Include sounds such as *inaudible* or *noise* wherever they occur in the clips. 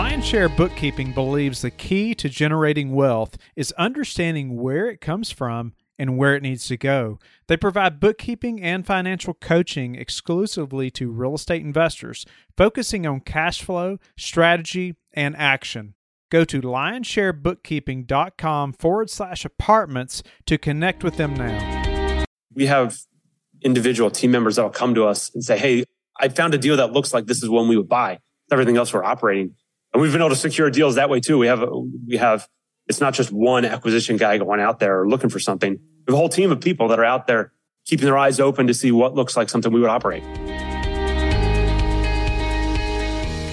Lionshare Bookkeeping believes the key to generating wealth is understanding where it comes from and where it needs to go. They provide bookkeeping and financial coaching exclusively to real estate investors, focusing on cash flow, strategy, and action. Go to lionsharebookkeeping.com forward slash apartments to connect with them now. We have individual team members that will come to us and say, Hey, I found a deal that looks like this is one we would buy. Everything else we're operating. And we've been able to secure deals that way too. We have, we have, it's not just one acquisition guy going out there looking for something. We have a whole team of people that are out there keeping their eyes open to see what looks like something we would operate.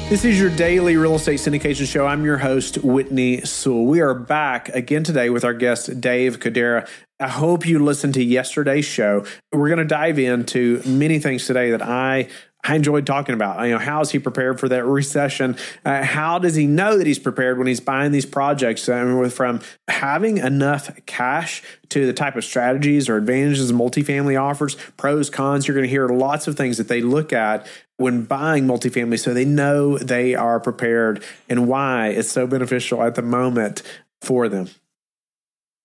This is your daily real estate syndication show. I'm your host, Whitney Sewell. We are back again today with our guest, Dave Codrea. I hope you listened to yesterday's show. We're going to dive into many things today that I I enjoyed talking about. You know, how is he prepared for that recession? Uh, how does he know that he's prepared when he's buying these projects? I mean, from having enough cash to the type of strategies or advantages multifamily offers, pros, cons. You're going to hear lots of things that they look at when buying multifamily, so they know they are prepared and why it's so beneficial at the moment for them.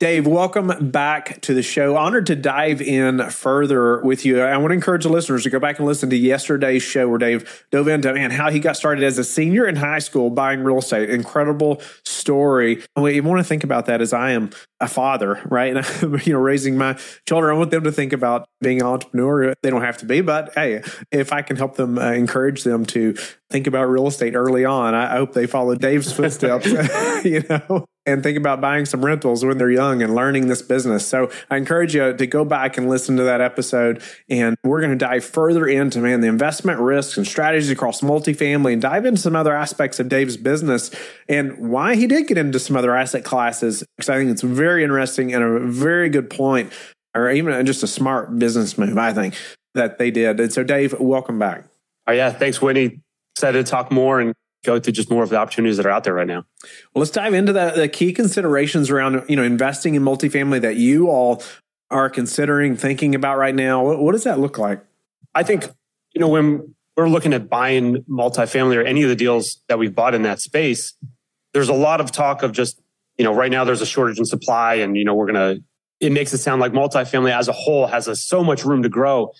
Dave, welcome back to the show. Honored to dive in further with you. I want to encourage the listeners to go back and listen to yesterday's show where Dave dove into man how he got started as a senior in high school buying real estate. Incredible story. You want to think about that as I am a father, right? And *laughs* you know, raising my children, I want them to think about being an entrepreneur. They don't have to be, but hey, if I can help them uh, encourage them to think about real estate early on, I hope they follow Dave's footsteps. *laughs* you know, and think about buying some rentals when they're young and learning this business. So I encourage you to go back and listen to that episode. And we're going to dive further into, man, the investment risks and strategies across multifamily and dive into some other aspects of Dave's business and why he did get into some other asset classes. Because I think it's very interesting and a very good point, or even just a smart business move, I think, that they did. And so, Dave, welcome back. Oh, yeah. Thanks, Whitney. Excited to talk more and go to just more of the opportunities that are out there right now. Well, let's dive into the, the key considerations around you know investing in multifamily that you all are considering thinking about right now. What, what does that look like? I think you know when we're looking at buying multifamily or any of the deals that we've bought in that space, there's a lot of talk of just you know right now there's a shortage in supply, and you know we're gonna. It makes it sound like multifamily as a whole has a, so much room to grow,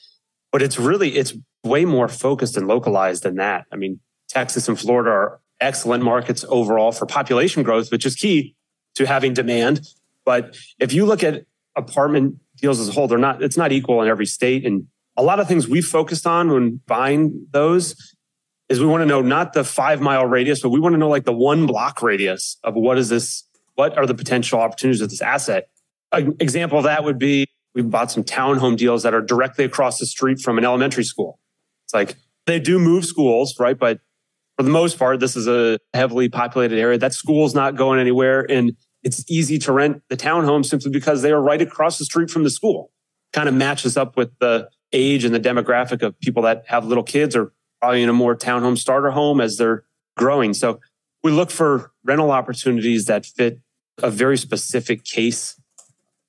but it's really it's way more focused and localized than that. I mean, Texas and Florida are excellent markets overall for population growth, which is key to having demand. But if you look at apartment deals as a whole, they're not, it's not equal in every state. And a lot of things we focused on when buying those is we want to know not the five mile radius, but we want to know like the one block radius of what is this, what are the potential opportunities of this asset. An example of that would be we bought some townhome deals that are directly across the street from an elementary school. It's like they do move schools, right? But for the most part, this is a heavily populated area. That school's not going anywhere. And it's easy to rent the townhome simply because they are right across the street from the school. Kind of matches up with the age and the demographic of people that have little kids or probably in a more townhome starter home as they're growing. So we look for rental opportunities that fit a very specific case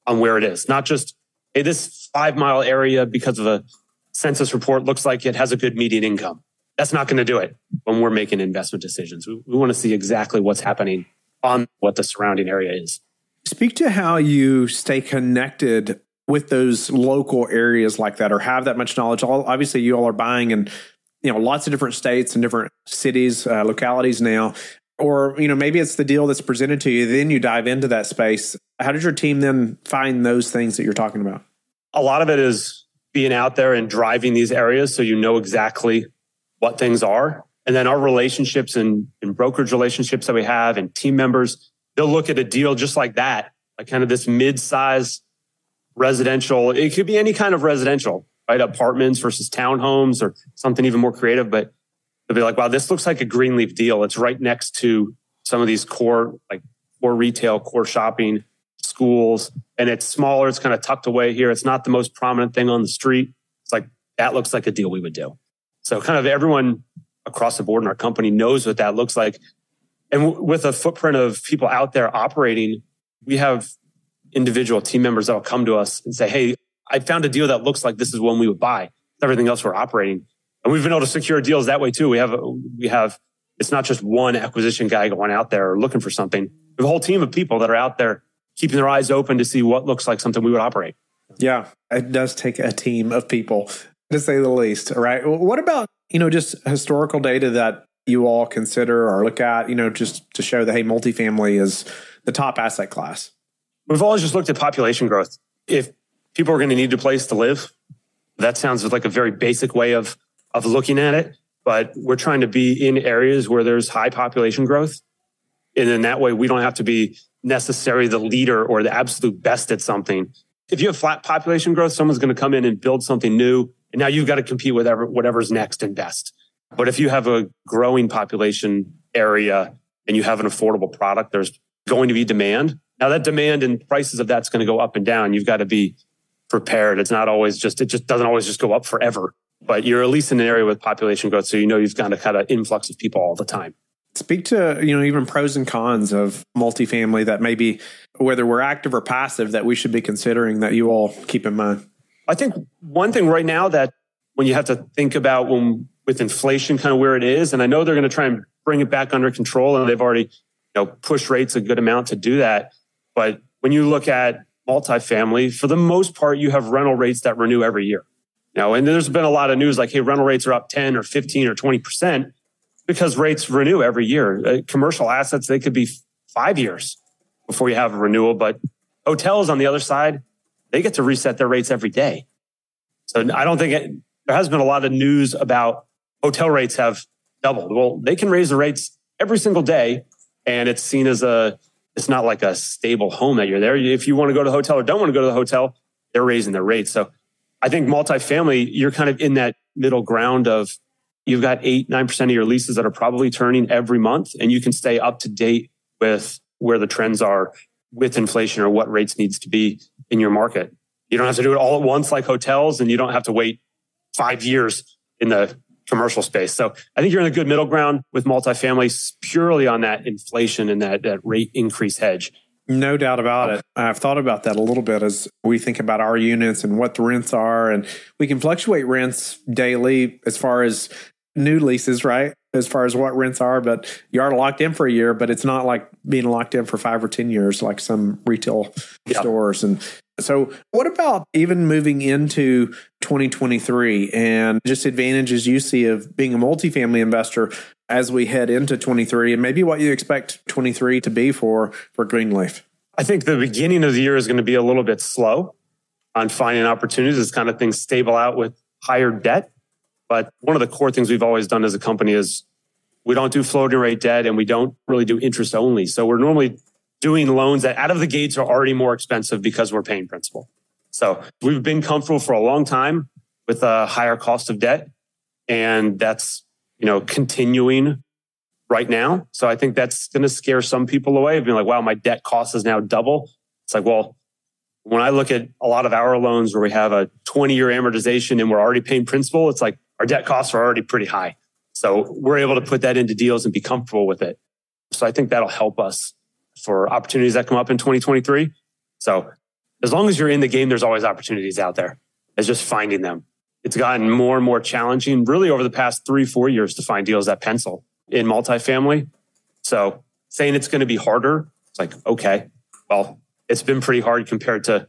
on where it is, not just, hey, this five mile area because of a census report looks like it has a good median income that's not going to do it when we're making investment decisions. We, we want to see exactly what's happening on what the surrounding area is. Speak to how you stay connected with those local areas like that or have that much knowledge. All, obviously, you all are buying in you know lots of different states and different cities, uh, localities now. Or you know maybe it's the deal that's presented to you, then you dive into that space. How did your team then find those things that you're talking about? A lot of it is being out there and driving these areas so you know exactly what things are. And then our relationships and, and brokerage relationships that we have and team members, they'll look at a deal just like that, like kind of this mid-size residential. It could be any kind of residential, right? Apartments versus townhomes or something even more creative. But they'll be like, wow, this looks like a Greenleaf deal. It's right next to some of these core, like core retail, core shopping schools. And it's smaller. It's kind of tucked away here. It's not the most prominent thing on the street. It's like, that looks like a deal we would do. So kind of everyone across the board in our company knows what that looks like. And w- with a footprint of people out there operating, we have individual team members that will come to us and say, Hey, I found a deal that looks like this is one we would buy. Everything else we're operating. And we've been able to secure deals that way too. We have, we have it's not just one acquisition guy going out there looking for something. We have a whole team of people that are out there keeping their eyes open to see what looks like something we would operate. Yeah, it does take a team of people to say the least. Right. What about, you know, just historical data that you all consider or look at, you know, just to show that, hey, multifamily is the top asset class? We've always just looked at population growth. If people are going to need a place to live, that sounds like a very basic way of, of looking at it. But we're trying to be in areas where there's high population growth. And in that way, we don't have to be necessarily the leader or the absolute best at something. If you have flat population growth, someone's going to come in and build something new. And now you've got to compete with whatever's next and best. But if you have a growing population area and you have an affordable product, there's going to be demand. Now that demand and prices of that's going to go up and down. You've got to be prepared. It's not always just, it just doesn't always just go up forever, but you're at least in an area with population growth. So you know you've got a kind of influx of people all the time. Speak to, you know, even pros and cons of multifamily that maybe whether we're active or passive that we should be considering that you all keep in mind. I think one thing right now that when you have to think about when with inflation kind of where it is, and I know they're going to try and bring it back under control, and they've already you know pushed rates a good amount to do that. But when you look at multifamily, for the most part, you have rental rates that renew every year. Now, and there's been a lot of news like, hey, rental rates are up 10 or 15 or 20 percent because rates renew every year. Uh, commercial assets, they could be five years before you have a renewal, but hotels on the other side, they get to reset their rates every day. So I don't think it, there has been a lot of news about hotel rates have doubled. Well, they can raise the rates every single day, and it's seen as a it's not like a stable home that you're there. If you want to go to the hotel or don't want to go to the hotel, they're raising their rates. So I think multifamily, you're kind of in that middle ground of you've got eight, nine percent of your leases that are probably turning every month, and you can stay up to date with where the trends are with inflation or what rates needs to be in your market. You don't have to do it all at once like hotels, and you don't have to wait five years in the commercial space. So I think you're in a good middle ground with multifamily purely on that inflation and that, that rate increase hedge. No doubt about it. I've thought about that a little bit as we think about our units and what the rents are. And we can fluctuate rents daily as far as new leases, right? As far as what rents are, but you are locked in for a year, but it's not like being locked in for five or 10 years like some retail yeah. stores. And so, what about even moving into 2023 and just advantages you see of being a multifamily investor as we head into 23 and maybe what you expect 23 to be for for Greenleaf? I think the beginning of the year is going to be a little bit slow on finding opportunities as kind of things stable out with higher debt. But one of the core things we've always done as a company is we don't do floating rate debt and we don't really do interest only. So we're normally doing loans that out of the gates are already more expensive because we're paying principal. So we've been comfortable for a long time with a higher cost of debt. And that's, you know, continuing right now. So I think that's going to scare some people away being like, wow, my debt cost is now double. It's like, well, when I look at a lot of our loans where we have a 20 year amortization and we're already paying principal, it's like our debt costs are already pretty high. So we're able to put that into deals and be comfortable with it. So I think that'll help us for opportunities that come up in 2023. So as long as you're in the game, there's always opportunities out there. It's just finding them. It's gotten more and more challenging really over the past three, four years to find deals that pencil in multifamily. So saying it's going to be harder, it's like, okay, well, it's been pretty hard compared to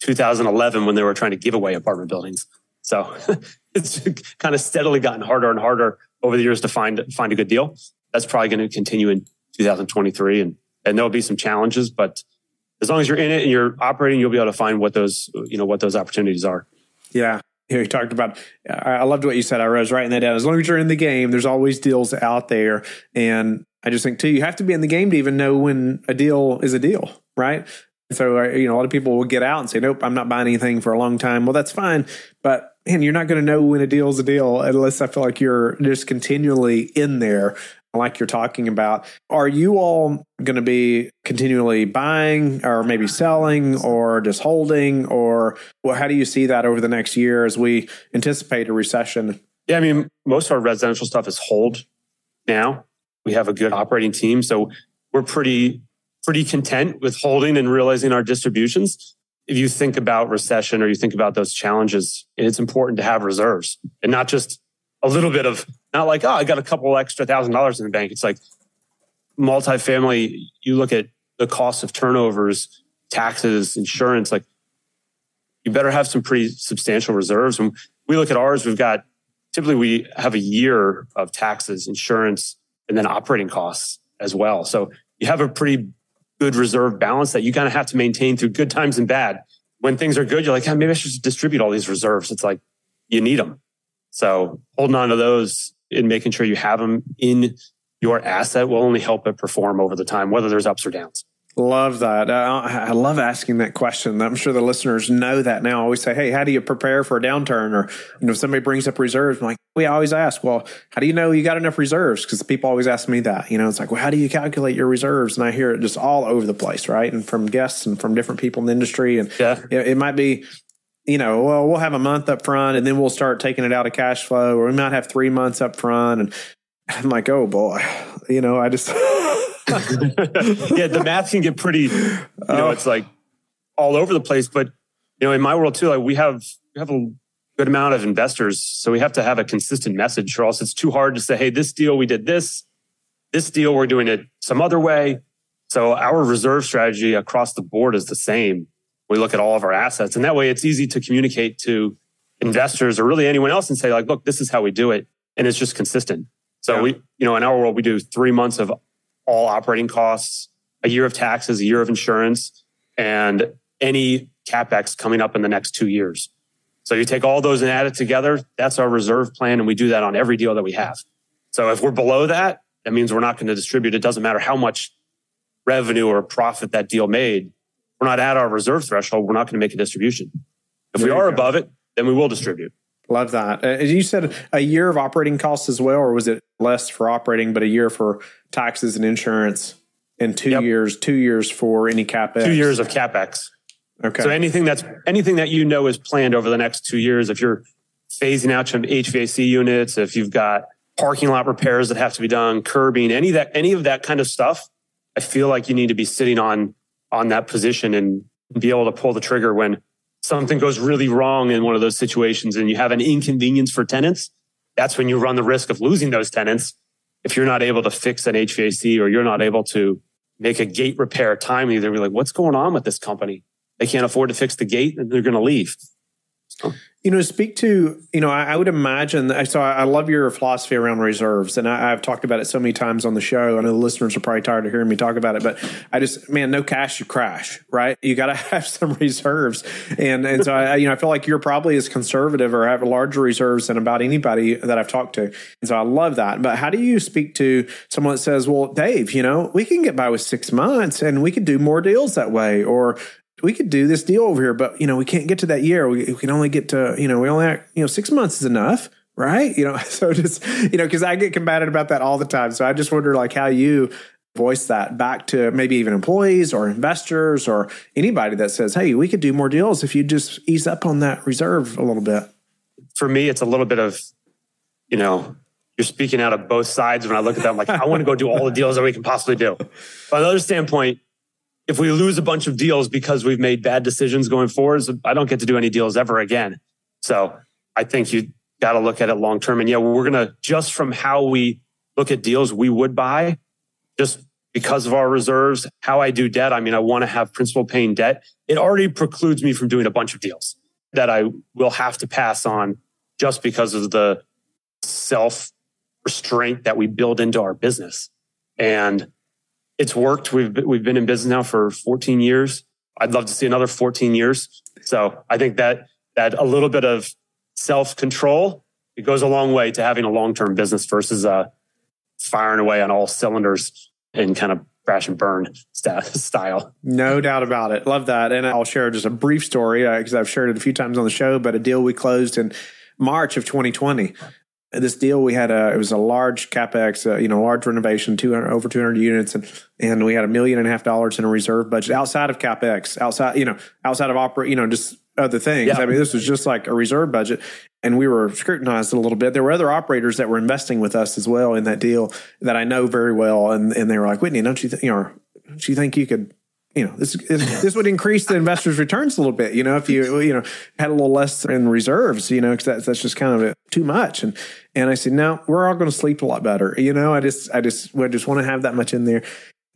2011 when they were trying to give away apartment buildings. So *laughs* it's kind of steadily gotten harder and harder over the years to find find a good deal. That's probably going to continue in 2023 and and there'll be some challenges, but as long as you're in it and you're operating, you'll be able to find what those, you know, what those opportunities are. Yeah. Here you talked about, I loved what you said. I was writing that down. As long as you're in the game, there's always deals out there. And I just think too, you have to be in the game to even know when a deal is a deal, right? So, uh, you know, a lot of people will get out and say, nope, I'm not buying anything for a long time. Well, that's fine. But man, you're not going to know when a deal is a deal unless I feel like you're just continually in there like you're talking about. Are you all going to be continually buying or maybe selling or just holding? Or well, how do you see that over the next year as we anticipate a recession? Yeah, I mean, most of our residential stuff is hold now. We have a good operating team. So we're pretty, pretty content with holding and realizing our distributions. If you think about recession or you think about those challenges, it's important to have reserves and not just a little bit of Not like, oh, I got a couple extra thousand dollars in the bank. It's like multifamily, you look at the cost of turnovers, taxes, insurance, like you better have some pretty substantial reserves. When we look at ours, we've got typically we have a year of taxes, insurance, and then operating costs as well. So you have a pretty good reserve balance that you kind of have to maintain through good times and bad. When things are good, you're like, maybe I should distribute all these reserves. It's like you need them. So holding on to those and making sure you have them in your asset will only help it perform over the time, whether there's ups or downs. Love that. Uh, I love asking that question. I'm sure the listeners know that now. I always say, Hey, how do you prepare for a downturn? Or, you know, if somebody brings up reserves, I'm like, we always ask, well, how do you know you got enough reserves? Because people always ask me that. You know, it's like, well, how do you calculate your reserves? And I hear it just all over the place, right? And from guests and from different people in the industry. And yeah. it, it might be, you know, well, we'll have a month up front and then we'll start taking it out of cash flow, or we might have three months up front. And I'm like, oh boy, you know, I just. *laughs* yeah, the math can get pretty, you know, oh. it's like all over the place. But, you know, in my world too, like we have, we have a good amount of investors. So we have to have a consistent message or else it's too hard to say, hey, this deal, we did this, this deal, we're doing it some other way. So our reserve strategy across the board is the same. We look at all of our assets and that way it's easy to communicate to investors or really anyone else and say like, look, this is how we do it. And it's just consistent. So yeah. we, you know, in our world, we do three months of all operating costs, a year of taxes, a year of insurance, and any capex coming up in the next two years. So you take all those and add it together. That's our reserve plan, and we do that on every deal that we have. So if we're below that, that means we're not going to distribute. It doesn't matter how much revenue or profit that deal made. We're not at our reserve threshold. We're not going to make a distribution. If there we are above it, then we will distribute. Love that. Uh, you said a year of operating costs as well, or was it less for operating, but a year for taxes and insurance, and two yep. years, two years for any capex? Two years of capex. Okay. So anything that's anything that you know is planned over the next two years, if you're phasing out some HVAC units, if you've got parking lot repairs that have to be done, curbing, any of that, any of that kind of stuff, I feel like you need to be sitting on on that position and be able to pull the trigger when something goes really wrong in one of those situations and you have an inconvenience for tenants, that's when you run the risk of losing those tenants. If you're not able to fix an HVAC or you're not able to make a gate repair timely, they're like, what's going on with this company? They can't afford to fix the gate and they're going to leave. So. You know, speak to, you know, I, I would imagine, so I, I, love your philosophy around reserves. And I, have talked about it so many times on the show. I know the listeners are probably tired of hearing me talk about it, but I just, man, no cash, you crash, right? You got to *laughs* have some reserves. And, and so I, you know, I feel like you're probably as conservative or have larger reserves than about anybody that I've talked to. And so I love that. But how do you speak to someone that says, well, Dave, you know, we can get by with six months and we could do more deals that way. Or, we could do this deal over here, but you know, we can't get to that year. We, we can only get to, you know, we only, have, you know, six months is enough, right? You know, *laughs* so just, you know, cause I get combated about that all the time. So I just wonder like how you voice that back to maybe even employees or investors or anybody that says, Hey, we could do more deals if you just ease up on that reserve a little bit. For me, it's a little bit of, you know, you're speaking out of both sides when I look at them. Like, I want to go do all the deals that we can possibly do. From another standpoint, if we lose a bunch of deals because we've made bad decisions going forward, I don't get to do any deals ever again. So I think you got to look at it long term. And yeah, we're going to just from how we look at deals we would buy, just because of our reserves, how I do debt. I mean, I want to have principal paying debt. It already precludes me from doing a bunch of deals that I will have to pass on just because of the self restraint that we build into our business. And it's worked. We've we've been in business now for 14 years. I'd love to see another 14 years. So I think that that a little bit of self control it goes a long way to having a long term business versus uh, firing away on all cylinders and kind of crash and burn *laughs* style. No doubt about it. Love that. And I'll share just a brief story because uh, I've shared it a few times on the show, but a deal we closed in March of 2020 this deal we had a it was a large capex uh, you know large renovation 200 over 200 units and and we had a million and a half dollars in a reserve budget outside of capex outside you know outside of opera you know just other things yeah. i mean this was just like a reserve budget and we were scrutinized a little bit there were other operators that were investing with us as well in that deal that i know very well and and they were like whitney don't you think you know don't you think you could you know, this this would increase the investors' returns a little bit. You know, if you you know had a little less in reserves, you know, because that's that's just kind of too much. And and I said, no, we're all going to sleep a lot better. You know, I just I just I just want to have that much in there.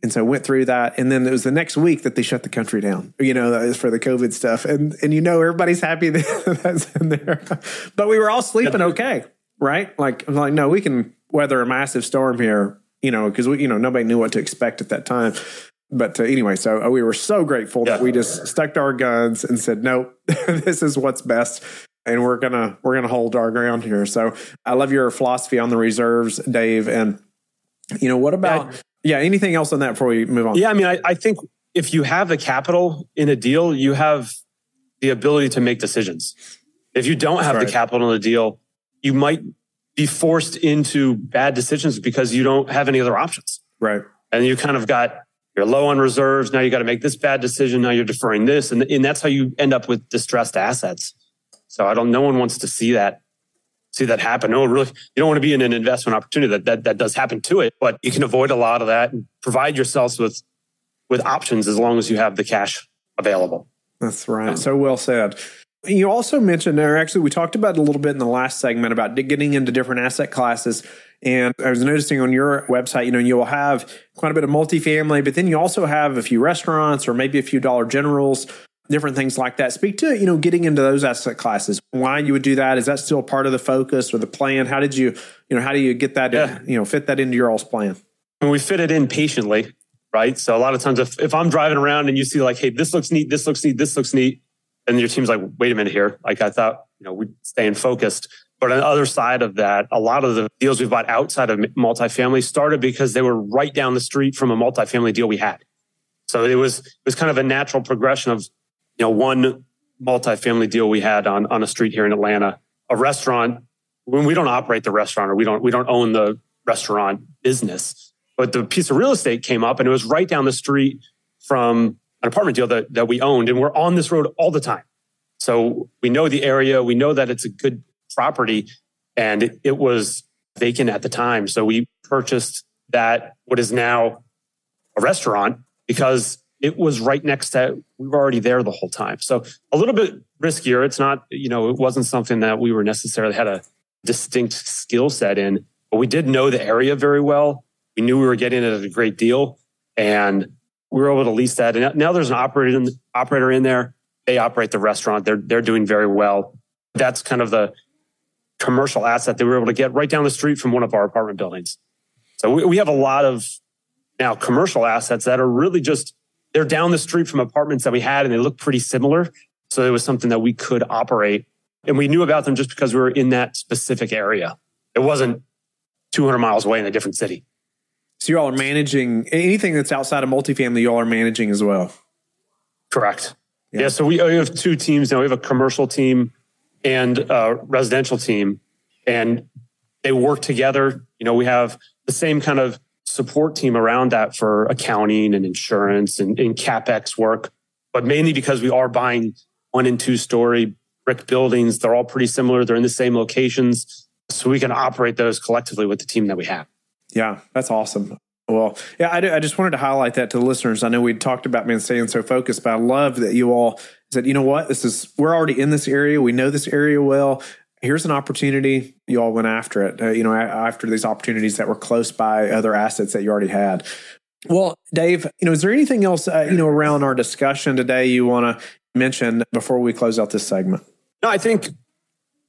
And so I went through that, and then it was the next week that they shut the country down. You know, for the COVID stuff, and and you know everybody's happy *laughs* that that's in there, but we were all sleeping okay, right? Like I'm like, no, we can weather a massive storm here, you know, because we you know nobody knew what to expect at that time but uh, anyway, so uh, we were so grateful yeah. that we just stuck to our guns and said, "Nope, *laughs* this is what's best." And we're gonna we're gonna hold our ground here. So I love your philosophy on the reserves, Dave. And you know what about yeah? yeah anything else on that before we move on? Yeah, I mean, I, I think if you have the capital in a deal, you have the ability to make decisions. If you don't have right. the capital in a deal, you might be forced into bad decisions because you don't have any other options. Right. And you kind of got you're low on reserves. Now you got to make this bad decision. Now you're deferring this. And, and that's how you end up with distressed assets. So I don't, no one wants to see that, see that happen. No really, you don't want to be in an investment opportunity that, that, that does happen to it, but you can avoid a lot of that and provide yourselves with, with options as long as you have the cash available. That's right. So well said. You also mentioned there, actually, we talked about a little bit in the last segment about getting into different asset classes. And I was noticing on your website, you know, you will have quite a bit of multifamily, but then you also have a few restaurants or maybe a few Dollar Generals, different things like that. Speak to, you know, getting into those asset classes. Why you would do that? Is that still part of the focus or the plan? How did you, you know, how do you get that, yeah. you know, fit that into your all's plan? And we fit it in patiently, right? So a lot of times if, if I'm driving around and you see like, hey, this looks neat, this looks neat, this looks neat, and your team's like, wait a minute here. Like I thought, you know, we'd staying focused but on the other side of that, a lot of the deals we've bought outside of multifamily started because they were right down the street from a multifamily deal we had. So it was it was kind of a natural progression of you know one multifamily deal we had on on a street here in Atlanta, a restaurant. When we don't operate the restaurant or we don't we don't own the restaurant business, but the piece of real estate came up and it was right down the street from an apartment deal that that we owned, and we're on this road all the time. So we know the area, we know that it's a good property and it, was vacant at the time. So we purchased that, what is now a restaurant, because it was right next to, we were already there the whole time. So a little bit riskier. It's not, you know, it wasn't something that we were necessarily had a distinct skill set in, but we did know the area very well. We knew we were getting it at a great deal and we were able to lease that. And now there's an operator in, operator in there. They operate the restaurant. They're, they're doing very well. That's kind of the, commercial asset that we were able to get right down the street from one of our apartment buildings. So we, we have a lot of now commercial assets that are really just they're down the street from apartments that we had and they look pretty similar. So it was something that we could operate. And we knew about them just because we were in that specific area. It wasn't 200 miles away in a different city. So you all are managing anything that's outside of multifamily, you all are managing as well. Correct. Yeah. yeah so we, we have two teams now. We have a commercial team and a residential team, and they work together. You know, we have the same kind of support team around that for accounting and insurance and, and capex work, but mainly because we are buying one and two story brick buildings. They're all pretty similar. They're in the same locations, so we can operate those collectively with the team that we have. Yeah, that's awesome. Well, yeah, I, I, just wanted to highlight that to the listeners. I know we talked about being staying so focused, but I love that you all said, you know what, this is we're already in this area. We know this area well. Here's an opportunity. You all went after it. Uh, you know, after these opportunities that were close by other assets that you already had. Well, Dave, you know, is there anything else uh, you know around our discussion today you want to mention before we close out this segment? No, I think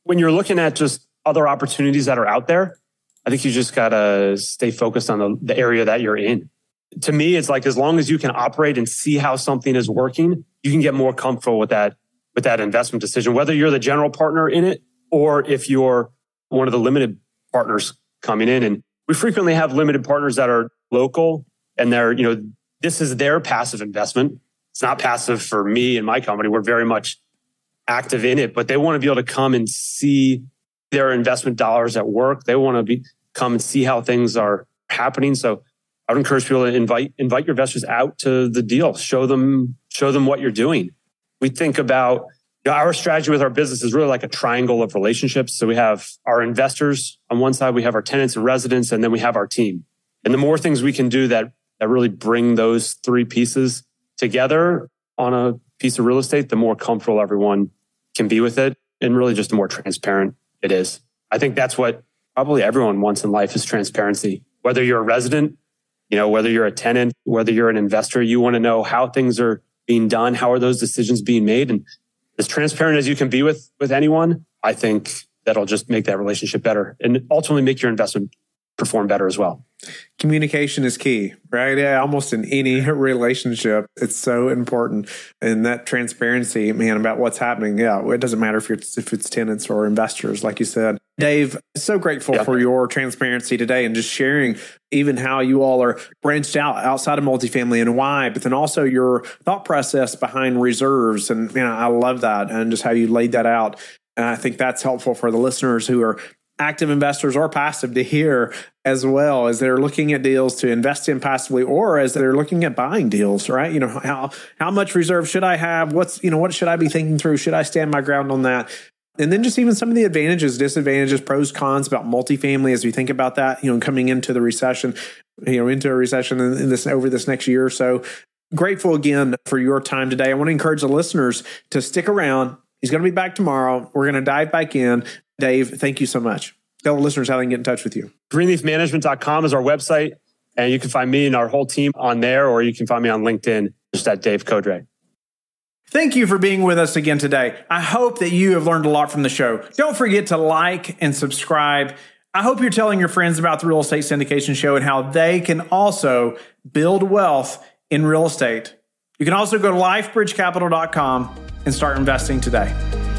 when you're looking at just other opportunities that are out there, I think you just got to stay focused on the, the area that you're in. To me, it's like as long as you can operate and see how something is working, you can get more comfortable with that with that investment decision. Whether you're the general partner in it or if you're one of the limited partners coming in, and we frequently have limited partners that are local and they're you know this is their passive investment. It's not passive for me and my company. We're very much active in it, but they want to be able to come and see their investment dollars at work. They want to be come and see how things are happening. So I would encourage people to invite invite your investors out to the deal. Show them show them what you're doing. We think about you know, our strategy with our business is really like a triangle of relationships. So we have our investors on one side, we have our tenants and residents, and then we have our team. And the more things we can do that that really bring those three pieces together on a piece of real estate, the more comfortable everyone can be with it and really just the more transparent it is. I think that's what probably everyone wants in life is transparency. Whether you're a resident, you know, whether you're a tenant, whether you're an investor, you want to know how things are being done, how are those decisions being made and as transparent as you can be with with anyone, I think that'll just make that relationship better and ultimately make your investment perform better as well. Communication is key, right? Yeah, almost in any *laughs* relationship, it's so important. And that transparency, man, about what's happening. Yeah, it doesn't matter if it's if it's tenants or investors, like you said. Dave, so grateful yeah. for your transparency today and just sharing even how you all are branched out outside of multifamily and why, but then also your thought process behind reserves. And man, I love that and just how you laid that out. And I think that's helpful for the listeners who are active investors or passive to hear as well as they're looking at deals to invest in passively or as they're looking at buying deals right? You know how how much reserve should i have? What's you know what should i be thinking through? Should i stand my ground on that? And then just even some of the advantages disadvantages pros cons about multifamily as we think about that you know coming into the recession you know into a recession in, this over this next year or so. Grateful again for your time today. I want to encourage the listeners to stick around. He's going to be back tomorrow. We're going to dive back in. Dave, thank you so much. Tell the listeners how they can get in touch with you. Greenleafmanagement.com is our website, and you can find me and our whole team on there, or you can find me on LinkedIn, just at Dave Codrea. Thank you for being with us again today. I hope that you have learned a lot from the show. Don't forget to like and subscribe. I hope you're telling your friends about the Real Estate Syndication Show and how they can also build wealth in real estate. You can also go to lifebridgecapital.com and start investing today.